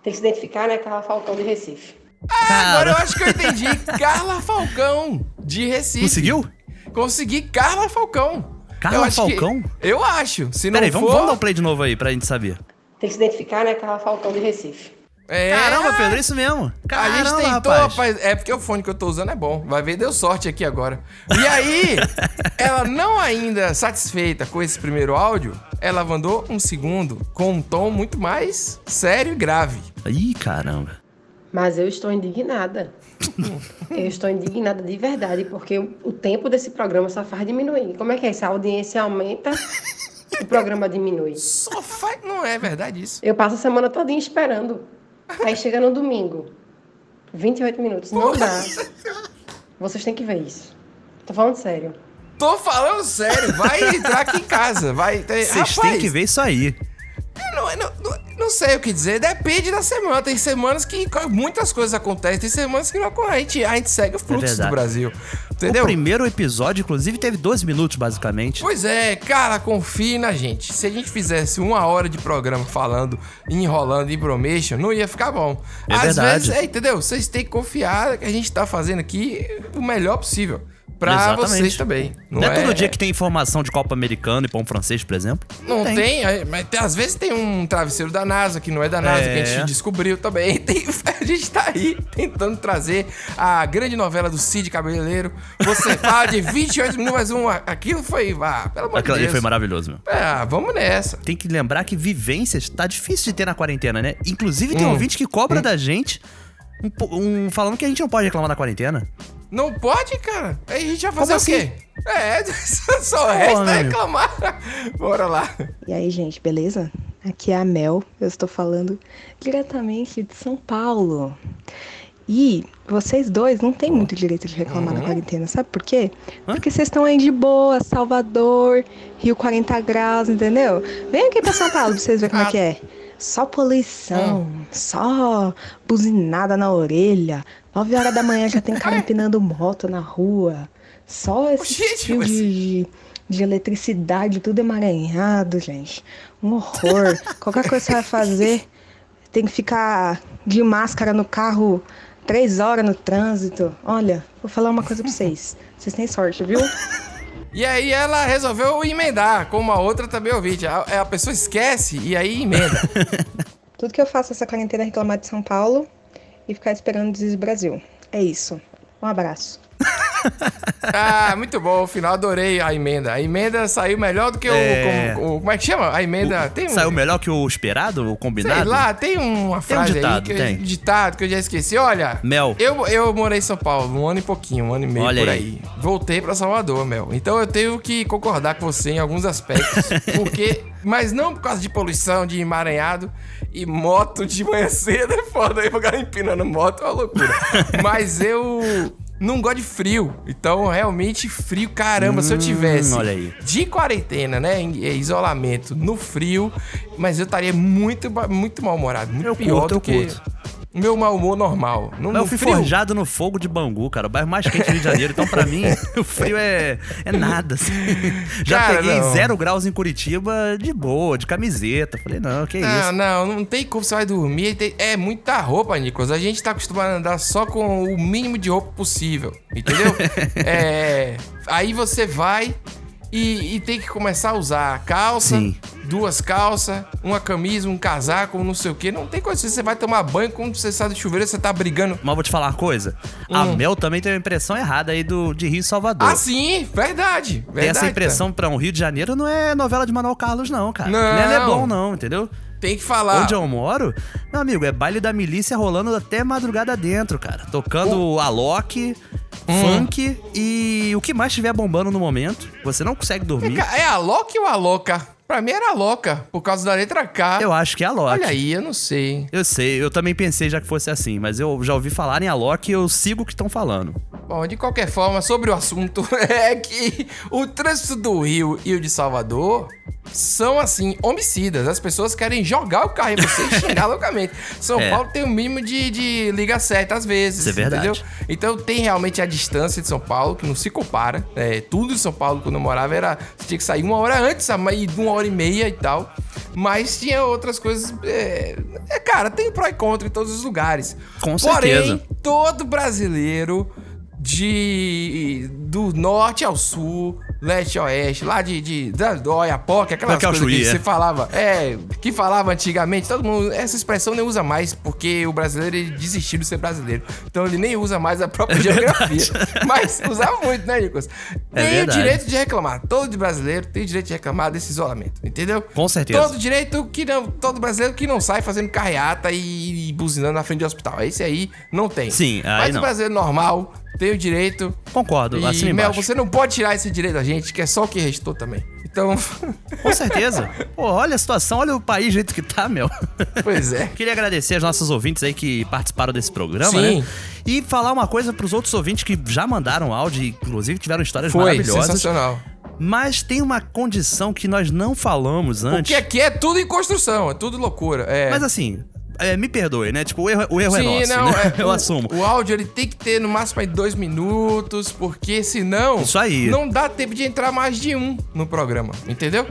Tem que se identificar, né, Carla Falcão de Recife. Agora eu acho que eu entendi. Carla Falcão, de Recife. Conseguiu? Consegui Carla Falcão. Carla Eu acho que- Falcão? eu acho. Se não Peraí, for... vamos, vamos dar um play de novo aí pra gente saber. Tem que se identificar, né, Carla Falcão de Recife. É, Caramba, Pedro, é isso mesmo. a Caramba, gente tentou, rapaz. rapaz. É porque o fone que eu tô usando é bom. Vai ver, deu sorte aqui agora. E aí, ela não ainda satisfeita com esse primeiro áudio, ela mandou um segundo com um tom muito mais sério e grave. Ih, caramba. Mas eu estou indignada. eu estou indignada de verdade, porque o, o tempo desse programa só faz diminuir. Como é que é isso? A audiência aumenta, o programa diminui. Só faz. Não é verdade isso. Eu passo a semana todinha esperando. Aí chega no domingo. 28 minutos. Não dá. Vocês têm que ver isso. Tô falando sério. Tô falando sério, vai entrar aqui em casa. Vai. Vocês têm que ver isso aí. Não, não, não, não sei o que dizer, depende da semana. Tem semanas que muitas coisas acontecem, tem semanas que não acontecem. A gente, a gente segue o fluxo do verdade. Brasil. Entendeu? O primeiro episódio, inclusive, teve 12 minutos, basicamente. Pois é, cara, confie na gente. Se a gente fizesse uma hora de programa falando, enrolando em bromation, não ia ficar bom. É Às verdade. vezes, é, entendeu? Vocês têm que confiar que a gente tá fazendo aqui o melhor possível. Pra Exatamente. vocês também. Não, é, todo dia que tem informação de Copa Americano e pão francês, por exemplo. Não tem, é, mas tem- às vezes tem um travesseiro da NASA que não é da NASA, É. que a gente descobriu também. Tem- a gente tá aí tentando trazer a grande novela do Cid Cabeleiro. Você fala de 28 minutos, mas um, aquilo foi, ah, pelo amor de Aquilo ali Deus. foi maravilhoso, meu. É, vamos nessa. Tem que lembrar que vivências tá difícil de ter na quarentena, né? Inclusive tem Hum. ouvinte que cobra da gente um um- falando que a gente não pode reclamar da quarentena. Não pode, cara? Aí a gente vai fazer Como o quê? É, só resta meu amigo. reclamar. Bora lá. E aí, gente, beleza? Aqui é a Mel, eu estou falando diretamente de São Paulo. E vocês dois não têm muito direito de reclamar da quarentena, sabe por quê? Porque vocês estão aí de boa, Salvador, Rio 40 graus, entendeu? Vem aqui pra São Paulo pra vocês verem como é que é. Só poluição, só buzinada na orelha. 9 horas da manhã já tem cara empinando moto na rua. Só esse Gente, fio mas- de, de, de eletricidade, tudo emaranhado, gente. Um horror. Qualquer coisa que você vai fazer, tem que ficar de máscara no carro três horas no trânsito. Olha, vou falar uma coisa pra vocês. Vocês têm sorte, viu? E aí ela resolveu emendar, como a outra também ouvinte. A, a pessoa esquece e aí emenda. Tudo que eu faço essa quarentena é reclamar de São Paulo e ficar esperando o Brasil. É isso. Um abraço. Ah, muito bom. O final adorei a emenda. A emenda saiu melhor do que o. É. Como, o- como é que chama? A emenda. tem um. Saiu melhor que o esperado, o combinado? Sei lá, tem uma Tem um frase ditado, aí, que, tem. ditado que eu já esqueci. Olha, Mel. eu, eu morei em São Paulo um ano e pouquinho, um ano e meio Olha por aí. aí. Voltei pra Salvador, Mel. Então eu tenho que concordar com você em alguns aspectos. porque, mas não por causa de poluição, de emaranhado e moto de manhã cedo é foda. Aí o cara empinando moto é uma loucura. mas eu não gosto de frio. Então, realmente, frio, caramba, se eu Hum, tivesse de quarentena, né? Em em isolamento no frio, mas eu estaria muito, muito mal-humorado. Muito Eu pior curto, do que curto. Meu mau humor normal. No, Mas eu fui frio. forjado no fogo de Bangu, cara. O bairro mais quente do Rio de Janeiro. Então, pra mim, o frio é, é nada. assim. Já Cara, peguei não. zero graus em Curitiba de boa, de camiseta. Falei, não, que Não, isso. não, não tem como você vai dormir. É muita roupa, Nicolas. A gente tá acostumado a andar só com o mínimo de roupa possível, entendeu? é, aí você vai e, e tem que começar a usar calça, Sim. Duas calças, uma camisa, um casaco, não sei o que. Não tem coisa. Você vai tomar banho quando você sai do chuveiro, você tá brigando. Mas vou te falar uma coisa. A Hum. Mel também tem uma impressão errada aí do, de Rio e Salvador. Ah, sim, verdade. verdade Tem essa impressão pra um Rio de Janeiro não é novela de Manuel Carlos, não, cara. Não. Não é Leblon, não, entendeu? Tem que falar. Onde eu moro, meu amigo, é baile da milícia rolando até madrugada dentro, cara. Tocando Alok, Hum. funk e o que mais estiver bombando no momento. Você não consegue dormir. É a Loki ou a Loca? Pra mim era a Loca, por causa da letra K. Eu acho que é Alok. Olha aí, eu não sei. Eu sei, eu também pensei já que fosse assim, mas eu já ouvi falar em Alok e eu sigo o que estão falando. Bom, de qualquer forma, sobre o assunto é que o trânsito do Rio e o de Salvador são, assim, homicidas. As pessoas querem jogar o carro em você e xingar loucamente. São É. Paulo tem o mínimo de, de liga certa às vezes, Isso é verdade. entendeu? Então tem realmente a distância de São Paulo, que não se compara. É, tudo em São Paulo, quando eu morava, era... Você tinha que sair uma hora antes, a mais de uma hora e meia e tal. Mas tinha outras coisas... É, é, cara, tem pró e contra em todos os lugares. Com Porém, certeza. todo brasileiro de do norte ao sul, leste a oeste, lá de, de da, Oiapoque, aquelas coisas que Chuí, é. você falava, é, que falava antigamente, todo mundo, essa expressão nem usa mais, porque o brasileiro ele desistiu de ser brasileiro. Então ele nem usa mais a própria É geografia. Mas usava muito, né, Nicolas? É tem o verdade. direito de reclamar. Todo brasileiro tem o direito de reclamar desse isolamento, entendeu? Com certeza. Todo direito que não, todo brasileiro que não sai fazendo carreata e, e buzinando na frente do hospital. Esse aí não tem. Sim, aí Mas não. o brasileiro normal tem o direito. Concordo, E, assina Mel, você não pode tirar esse direito da gente, que é só o que restou também. Então, Com certeza. Pô, olha a situação, olha o país do jeito que tá, meu. pois é. Queria agradecer aos nossos ouvintes aí que participaram desse programa, Sim. né? E falar uma coisa pros outros ouvintes que já mandaram áudio inclusive tiveram histórias Foi maravilhosas. sensacional. Mas tem uma condição que nós não falamos antes. Porque aqui é tudo em construção, é tudo loucura. É. Mas assim, é, me perdoe, né? Tipo, o erro, o erro é Sim, nosso, não, né? é, Eu o, assumo. O áudio ele tem que ter no máximo aí dois minutos, porque senão Isso aí. não dá tempo de entrar mais de um no programa, entendeu?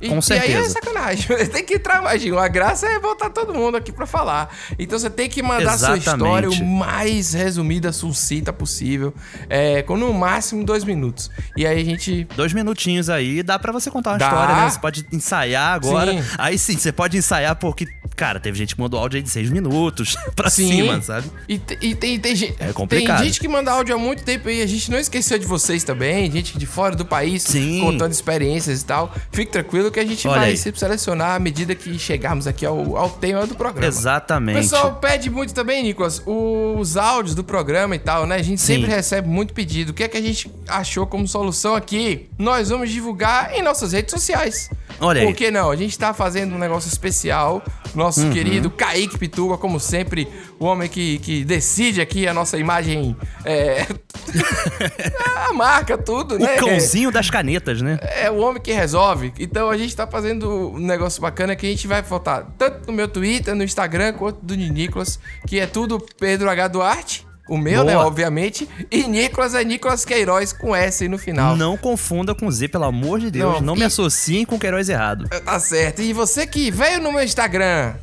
E, Com E aí é certeza. sacanagem. tem que entrar um. A graça é botar todo mundo aqui pra falar. Então você tem que mandar sua história o Exatamente. mais resumida, sucinta possível, é, com no máximo dois minutos. E aí a gente Dois minutinhos aí, dá pra você contar uma Dá. história, né? Você pode ensaiar agora. Sim. Aí sim, você pode ensaiar porque, cara, teve gente que mandou áudio aí de seis minutos pra Sim. cima, sabe? E, e tem, tem, gente, É complicado. tem gente que manda áudio há muito tempo e a gente não esqueceu de vocês também, gente de fora do país Sim. contando experiências e tal. Fique tranquilo que a gente Olha vai aí. sempre selecionar à medida que chegarmos aqui ao, ao tema do programa. O Exatamente. pessoal pede muito também, Nicolas, os áudios do programa e tal, né? A gente Sim. sempre recebe muito pedido. O que é que a gente achou como solução aqui? Nós vamos divulgar em nossas redes sociais. Olha aí. Por que não? A gente tá fazendo um negócio especial. Nosso Uhum. querido Kaique Pituga, como sempre, o homem que, que decide aqui a nossa imagem. É... a marca, tudo, O né? cãozinho das canetas, né? É o homem que resolve. Então a gente tá fazendo um negócio bacana que a gente vai botar tanto no meu Twitter, no Instagram, quanto do Nicolas, que é tudo Pedro H. Duarte. O meu, né, Boa. obviamente. E Nicolas é Nicolas Queiroz com S aí no final. Não confunda com Z, pelo amor de Deus. Não, Não, me e- associem com Queiroz errado. Tá certo. E você que veio no meu Instagram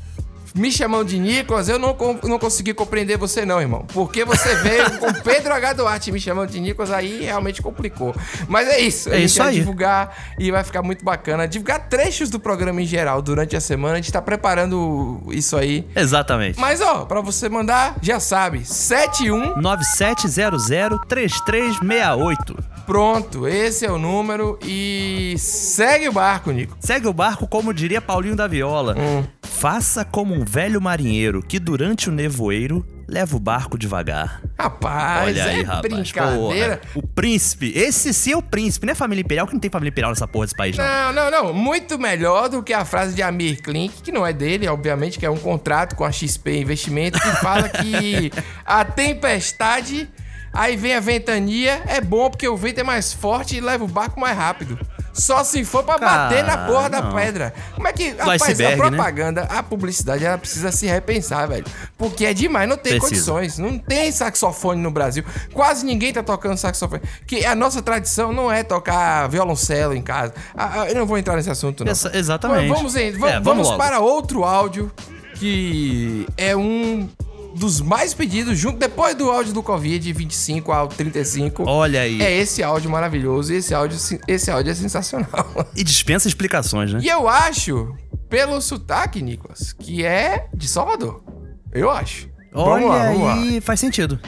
me chamando de Nicolas, eu não, não consegui compreender você não, irmão. Porque você veio com Pedro H. Duarte me chamando de Nicolas, aí realmente complicou. Mas é isso. É isso aí. divulgar e vai ficar muito bacana. Divulgar trechos do programa em geral durante a semana. A gente tá preparando isso aí. Exatamente. Mas, ó, pra você mandar, já sabe, 71... 9700-3368. Pronto, esse é o número e segue o barco, Nico. Segue o barco, como diria Paulinho da Viola. Hum. Faça como um velho marinheiro que durante o nevoeiro leva o barco devagar. Rapaz, Olha aí, é rapaz. brincadeira. Porra, o príncipe. Esse sim é o príncipe, não é família imperial, que não tem família imperial nessa porra desse país, não. Não, não, não. Muito melhor do que a frase de Amir Klink, que não é dele, obviamente, que é um contrato com a XP Investimento, que fala que a tempestade Aí vem a ventania, é bom porque o vento é mais forte e leva o barco mais rápido. Só se for pra bater na porra da não. pedra. Como é que. Do Rapaz, iceberg, a né? propaganda, a publicidade, ela precisa se repensar, velho. Porque é demais, não tem Precisa. condições. Não tem saxofone no Brasil. Quase ninguém tá tocando saxofone. Que a nossa tradição não é tocar violoncelo em casa. Ah, ah, eu não vou entrar nesse assunto, não. Exa- exatamente. Vamos, em- va- É, vamos vamos para outro áudio que é um dos mais pedidos, junto depois do áudio do Covid, 25 ao 35. Olha aí. É esse áudio maravilhoso. Esse áudio, esse áudio é sensacional. E dispensa explicações, né? E eu acho, pelo sotaque, Nicolas, que é de Salvador. Eu acho. Olha vamos lá, vamos lá. aí, faz sentido.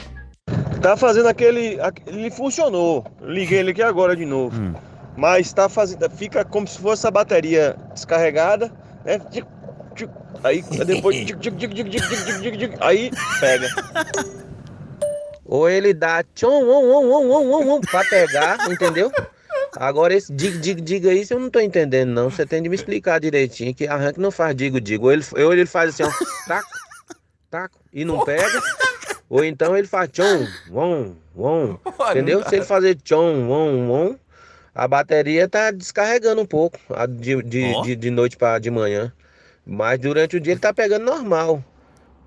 Tá fazendo aquele. aque- Ele funcionou. Liguei ele aqui agora de novo. Hum. Mas tá fazendo. Fica como se fosse a bateria descarregada, né? Aí depois. Tic, tic, tic, aí pega. Ou ele dá tchon, um, um, um, pra pegar, entendeu? Agora esse digo, digo, diga isso eu não tô entendendo, não. Você tem de me explicar direitinho que arranque não faz digo, digo. Ou ele, ou ele faz assim, ó, taco, taco, e não pega. Ou então ele faz tchon, won, won. Entendeu? Se ele fazer tchon, won, won, a bateria tá descarregando um pouco de, de, de, de noite para de manhã. Mas durante o dia ele tá pegando normal,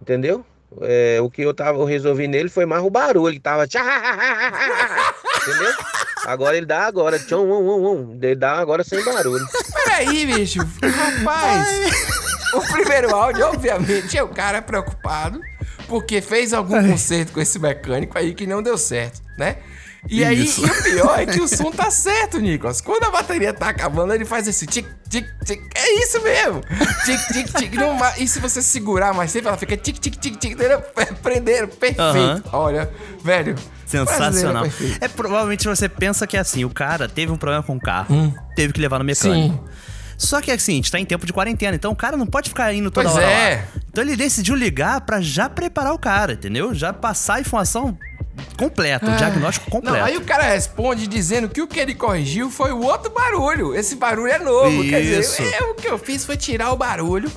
entendeu? É, o que eu tava eu resolvi nele foi mais o barulho, ele tava tchá, entendeu? Agora ele dá agora, tchom, um, um, um. Ele dá agora sem barulho. Peraí, bicho. Rapaz, o primeiro áudio, obviamente, é o cara preocupado porque fez algum conserto com esse mecânico aí que não deu certo, né? E aí, e o pior é que o som tá certo, Nicolas. Quando a bateria tá acabando, ele faz esse tic, tic, tic. É isso mesmo. Tic, tic, tic. Não e se você segurar mais tempo, ela fica tic, tic, tic, tic. entendeu? Prenderam. Perfeito. Aham. Olha, velho. é Sensacional. perfeito. É provavelmente você pensa que é assim, o cara teve um problema com o carro, teve que levar no mecânico. Sim. Só que assim, a gente tá em tempo de quarentena, então o cara não pode ficar indo toda Pois hora é. lá. Então ele decidiu ligar pra já preparar o cara, entendeu? Já passar a informação completa, o Ah. diagnóstico completo. Não, aí o cara responde dizendo que o que ele corrigiu foi o outro barulho. Esse barulho é novo. Quer Isso. dizer, é, o que eu fiz foi tirar o barulho.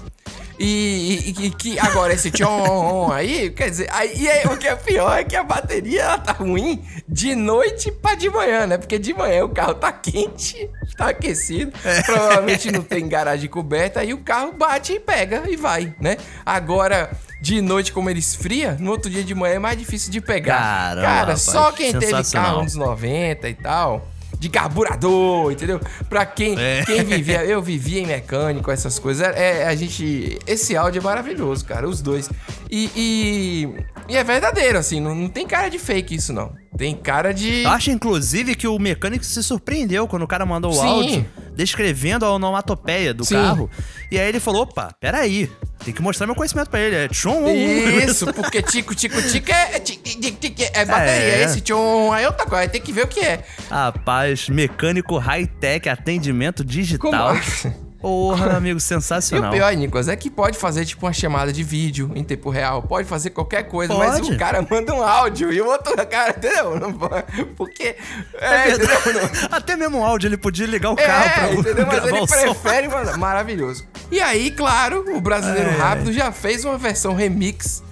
E, e- e que agora esse tchon aí, quer dizer, aí, aí o que é pior é que a bateria ela tá ruim de noite pra de manhã, né? Porque de manhã o carro tá quente, tá aquecido, provavelmente não tem garagem coberta, aí o carro bate e pega e vai, né? Agora, de noite, como ele esfria, no outro dia de manhã é mais difícil de pegar. Caramba, Cara, rapaz, só quem teve carro nos 90 e tal, de carburador, entendeu? Pra quem, É. quem vivia, eu vivia em mecânico, essas coisas. É, é, a gente. Esse áudio é maravilhoso, cara, os dois. E, e, e é verdadeiro, assim, não, não tem cara de fake isso, não. Tem cara de. Eu acho, inclusive, que o mecânico se surpreendeu quando o cara mandou o Sim. áudio descrevendo a onomatopeia do Sim. carro. E aí ele falou: opa, peraí, tem que mostrar meu conhecimento pra ele. É tchum. Isso, porque tico, tico, tico é, é, é bateria, É. esse tchon, aí outra coisa, aí tem que ver o que é. Rapaz, mecânico high-tech, atendimento digital. Como- Porra, amigo, E o sensacional. pior, Nicolas, é que pode fazer tipo uma chamada de vídeo em tempo real, pode fazer qualquer coisa, mas Pode. o cara manda um áudio e o outro cara, entendeu? Não pode, porque. É É, entendeu? Até mesmo o áudio ele podia ligar o carro É, pra entendeu? Mas ele prefere mandar. Maravilhoso. E aí, claro, o Brasileiro É. Rápido já fez uma versão remix.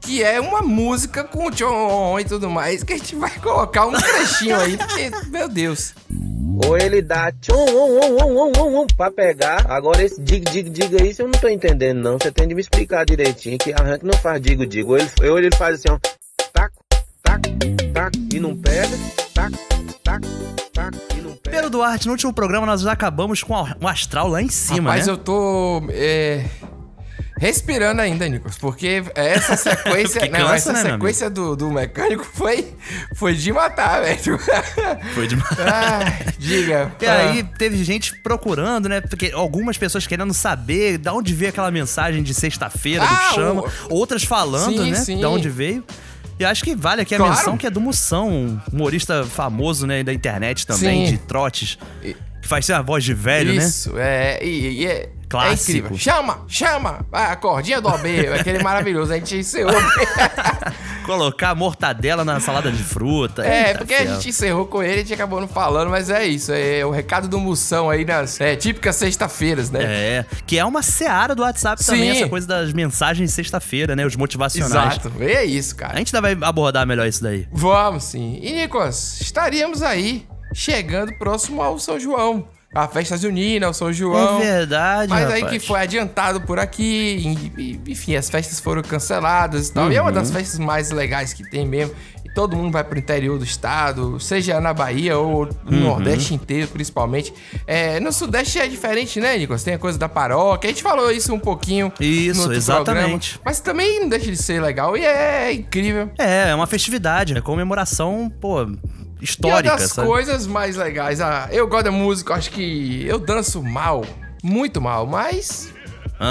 Que é uma música com o tchon e tudo mais, que a gente vai colocar um trechinho aí, porque, meu Deus. Ou ele dá om, om, om, om, om, pra pegar. Agora esse dig, dig, diga isso eu não tô entendendo não. Você tem de me explicar direitinho que arranque não faz digo, digo. Ou ele, ou ele faz assim, ó, taco, taco, taco, e não pega, taco, taco, taco, e não pega. Pedro Duarte, no último programa nós já acabamos com o astral lá em cima, Mas né? eu tô é, respirando ainda, Nicolas, porque essa sequência, Porque não, cansa, essa né, sequência do, do mecânico foi, foi de matar, velho. Foi demais. Ai, diga. E aí teve gente procurando, né? Porque algumas pessoas querendo saber de onde veio aquela mensagem de sexta-feira Ah, do Chama, o- outras falando, Sim, né? sim. De onde veio. E acho que vale aqui a Claro. menção que é do Moção, um humorista famoso, né, da internet também, Sim. de trotes. Que faz ser a voz de velho, né? Isso, é, e, e é, é Clássico. incrível. Chama, chama, a cordinha do OB, aquele maravilhoso, a gente encerrou. Colocar mortadela na salada de fruta. É, porque a ferro. gente encerrou com ele, a gente acabou não falando, mas é isso. É o recado do Moção aí nas é, típicas sexta-feiras, né? É, que é uma seara do WhatsApp também, Sim. essa coisa das mensagens sexta-feira, né? Os motivacionais. Exato. É isso, cara. A gente ainda vai abordar melhor isso daí. Vamos sim. E, Nicolas, estaríamos aí, chegando próximo ao São João. A festa junina, o São João. É verdade, Mas aí rapaz. que foi adiantado por aqui. e- e- enfim, as festas foram canceladas e tal. E é uma Uhum. das festas mais legais que tem mesmo. E todo mundo vai pro interior do estado, seja na Bahia ou no Uhum. Nordeste inteiro, principalmente. É, no Sudeste é diferente, né, Nicolas? Tem a coisa da paróquia. A gente falou isso um pouquinho. Isso, no outro exatamente. programa. Mas também não deixa de ser legal e é incrível. É, é uma festividade, é comemoração, pô, E histórica, uma das sabe? coisas mais legais, ah, eu gosto da música, acho que eu danço mal, muito mal, mas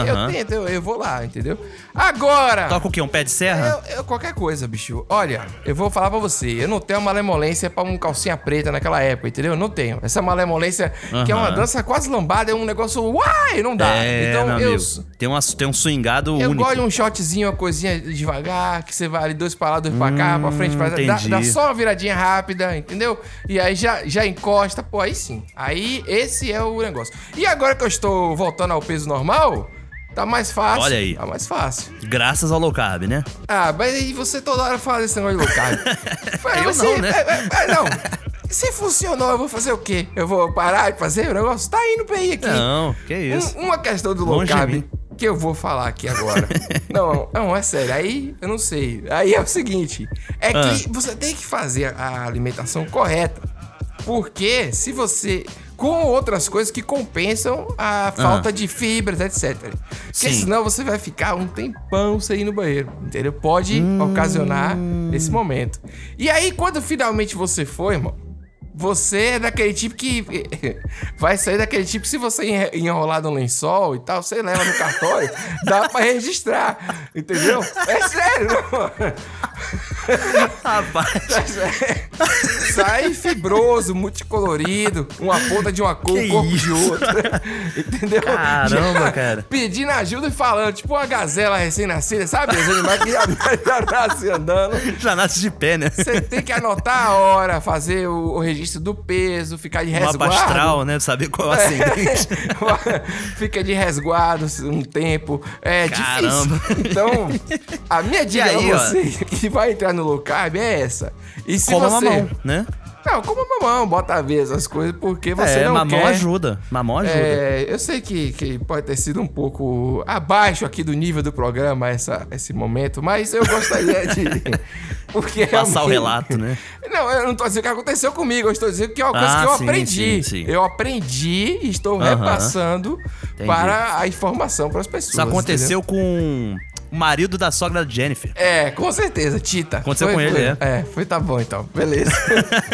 eu tento, eu, eu vou lá, entendeu? Agora, Toca o quê? Um pé de serra? eu, eu- qualquer coisa, bicho. Olha, eu vou falar pra você, eu não tenho malemolência pra um calcinha preta naquela época, entendeu? Eu não tenho. Essa malemolência, que é uma dança quase lambada, é um negócio, uai, não dá. É, então meu eu... amigo. Tem, uma, tem um swingado Eu único. gosto de um shotzinho, uma coisinha devagar, que você vai ali dois pra lá, dois pra cá, pra frente, pra. Dá, Hum, entendi. dá só uma viradinha rápida, entendeu? E aí já, já encosta, pô, aí sim. Aí esse é o negócio. E agora que eu estou voltando ao peso normal, tá mais fácil. Olha aí. Tá mais fácil. Graças ao low carb, né? Ah, mas aí você toda hora fala desse negócio de low carb. Eu não, né? é, é, é, não. Se funcionou, eu vou fazer o quê? Eu vou parar de fazer o negócio? Tá indo bem aqui. Não, que isso. Um- uma questão do low Longe carb que eu vou falar aqui agora. não, não, é sério. Aí eu não sei. Aí é o seguinte: é Ah. que você tem que fazer a alimentação correta. Porque se você. Com outras coisas que compensam a falta de fibras, etc. Porque Ah. Senão você vai ficar um tempão sem ir no banheiro, entendeu? Pode Hum. ocasionar esse momento. E aí, quando finalmente você for, irmão, você é daquele tipo que vai sair daquele tipo se você enrolar no lençol e tal, você leva no cartório, dá pra registrar, entendeu? É sério, não. Rapaz. Sai fibroso, multicolorido, uma ponta de uma cor, Que um corpo de isso? outra. Entendeu? Caramba, Já cara. Pedindo ajuda e falando, tipo uma gazela recém-nascida, sabe? Os animais que já, já nascem andando. Já nasce de pé, né? Você tem que anotar a hora, fazer o, o registro do peso, ficar de resguardo. mapa astral, né? Saber qual é o ascendente. Fica de resguardo um tempo. É Caramba. difícil. Então, a minha dica aí, ó? você que vai entrar no low carb é essa. E se Coma você... mamão, né? Não, como mamão, bota a ver essas coisas, porque você é, não mamão quer... ajuda. Mamão ajuda. É, eu sei que, que pode ter sido um pouco abaixo aqui do nível do programa essa, esse momento, mas eu gostaria de. Porque Passar o relato, né? Não, eu não tô dizendo o que aconteceu comigo, eu estou dizendo que é uma coisa Ah, que eu sim, aprendi. sim, sim. Eu aprendi e estou Aham. repassando Entendi. para a informação para as pessoas. Isso aconteceu com o marido da sogra da Jennifer. É, com certeza, Tita. Aconteceu Foi- com ele, foi- é. É, foi tá bom então, beleza.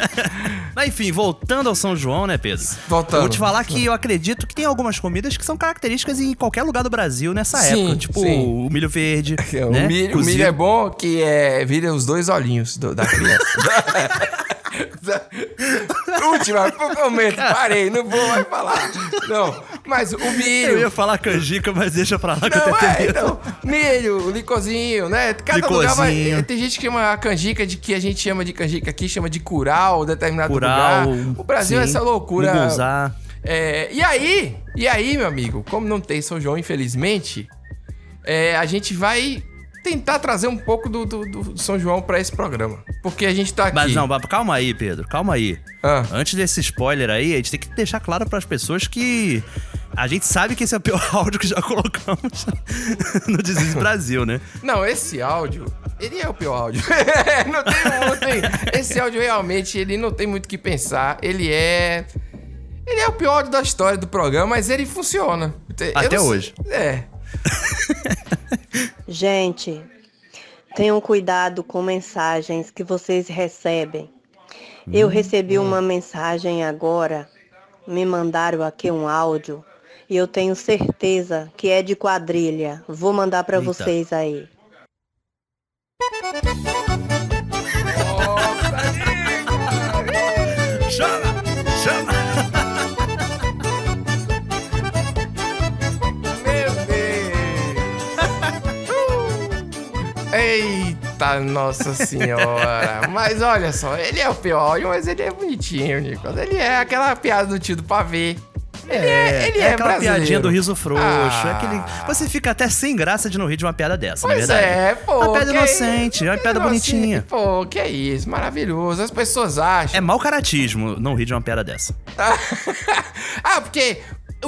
Mas enfim, voltando ao São João, né, Pedro? Voltando. Vou te falar que eu acredito que tem algumas comidas que são características em qualquer lugar do Brasil nessa Sim, época. Tipo sim. o milho verde. o, né? milho, o milho é bom que é, vira os dois olhinhos do- da criança. Última, momento, parei, não vou mais falar. Não, mas o milho. Eu ia falar canjica, mas deixa pra lá que eu Não, tenho é, medo. então, milho, licozinho, né? Cada lugar vai. Licozinho. Tem gente que chama a canjica de que a gente chama de canjica aqui, chama de curau, determinado Curau, lugar. O Brasil é sim, essa loucura. munguzá. É, e aí, e aí, meu amigo, como não tem São João, infelizmente, é, a gente vai tentar trazer um pouco do, do- do São João pra esse programa. Porque a gente tá aqui. Mas não, calma aí, Pedro, calma aí. Ah. Antes desse spoiler aí, a gente tem que deixar claro pras pessoas que a gente sabe que esse é o pior áudio que já colocamos no Desis Brasil, né? Não, esse áudio, ele é o pior áudio. não, tem, não tem. Esse áudio realmente, ele não tem muito o que pensar. Ele é. Ele é o pior áudio da história do programa, mas ele funciona. Até não hoje. É. Gente, tenham cuidado com mensagens que vocês recebem. Eu recebi uma mensagem agora, me mandaram aqui um áudio e eu tenho certeza que é de quadrilha. Vou mandar para vocês aí. Chama! Chama! Meu Deus! Eita! Eita, nossa senhora. mas olha só, ele é o pior, mas ele é bonitinho, Nicolas. Ele é aquela piada do tio do pavê. Ele é, ele é, aquela brasileiro. piadinha do riso frouxo. Ah. é aquele... Você fica até sem graça de não rir de uma piada dessa, na Pois verdade. é, pô. Uma piada inocente, é uma piada bonitinha. Pô, que é isso, maravilhoso. As pessoas acham. É mau caratismo não rir de uma piada dessa. ah, porque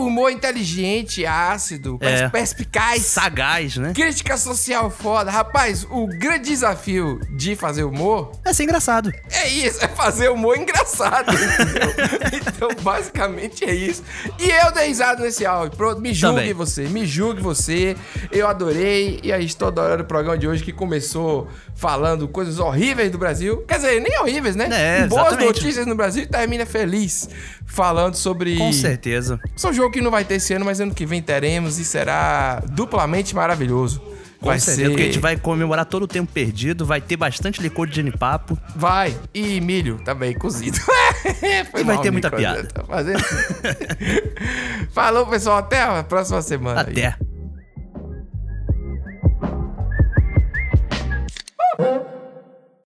humor inteligente, ácido, É. perspicaz. Sagaz, né? Crítica social foda. Rapaz, o grande desafio de fazer humor É ser engraçado. é isso, é fazer humor engraçado, então, basicamente é isso. E eu dei risada nesse áudio. Pronto, me julgue Também. você, me julgue você. Eu adorei e aí estou adorando o programa de hoje que começou falando coisas horríveis do Brasil. Quer dizer, nem horríveis, né? É, Boas notícias no Brasil e termina feliz falando sobre... Com certeza. São jogo que não vai ter esse ano, mas ano que vem teremos e será duplamente maravilhoso. Com vai certeza, ser... porque a gente vai comemorar todo o tempo perdido, vai ter bastante licor de genipapo. Vai, e milho também, cozido. Foi e vai ter muita piada. Fazendo... É Falou, pessoal, até a próxima semana. Até. Uh!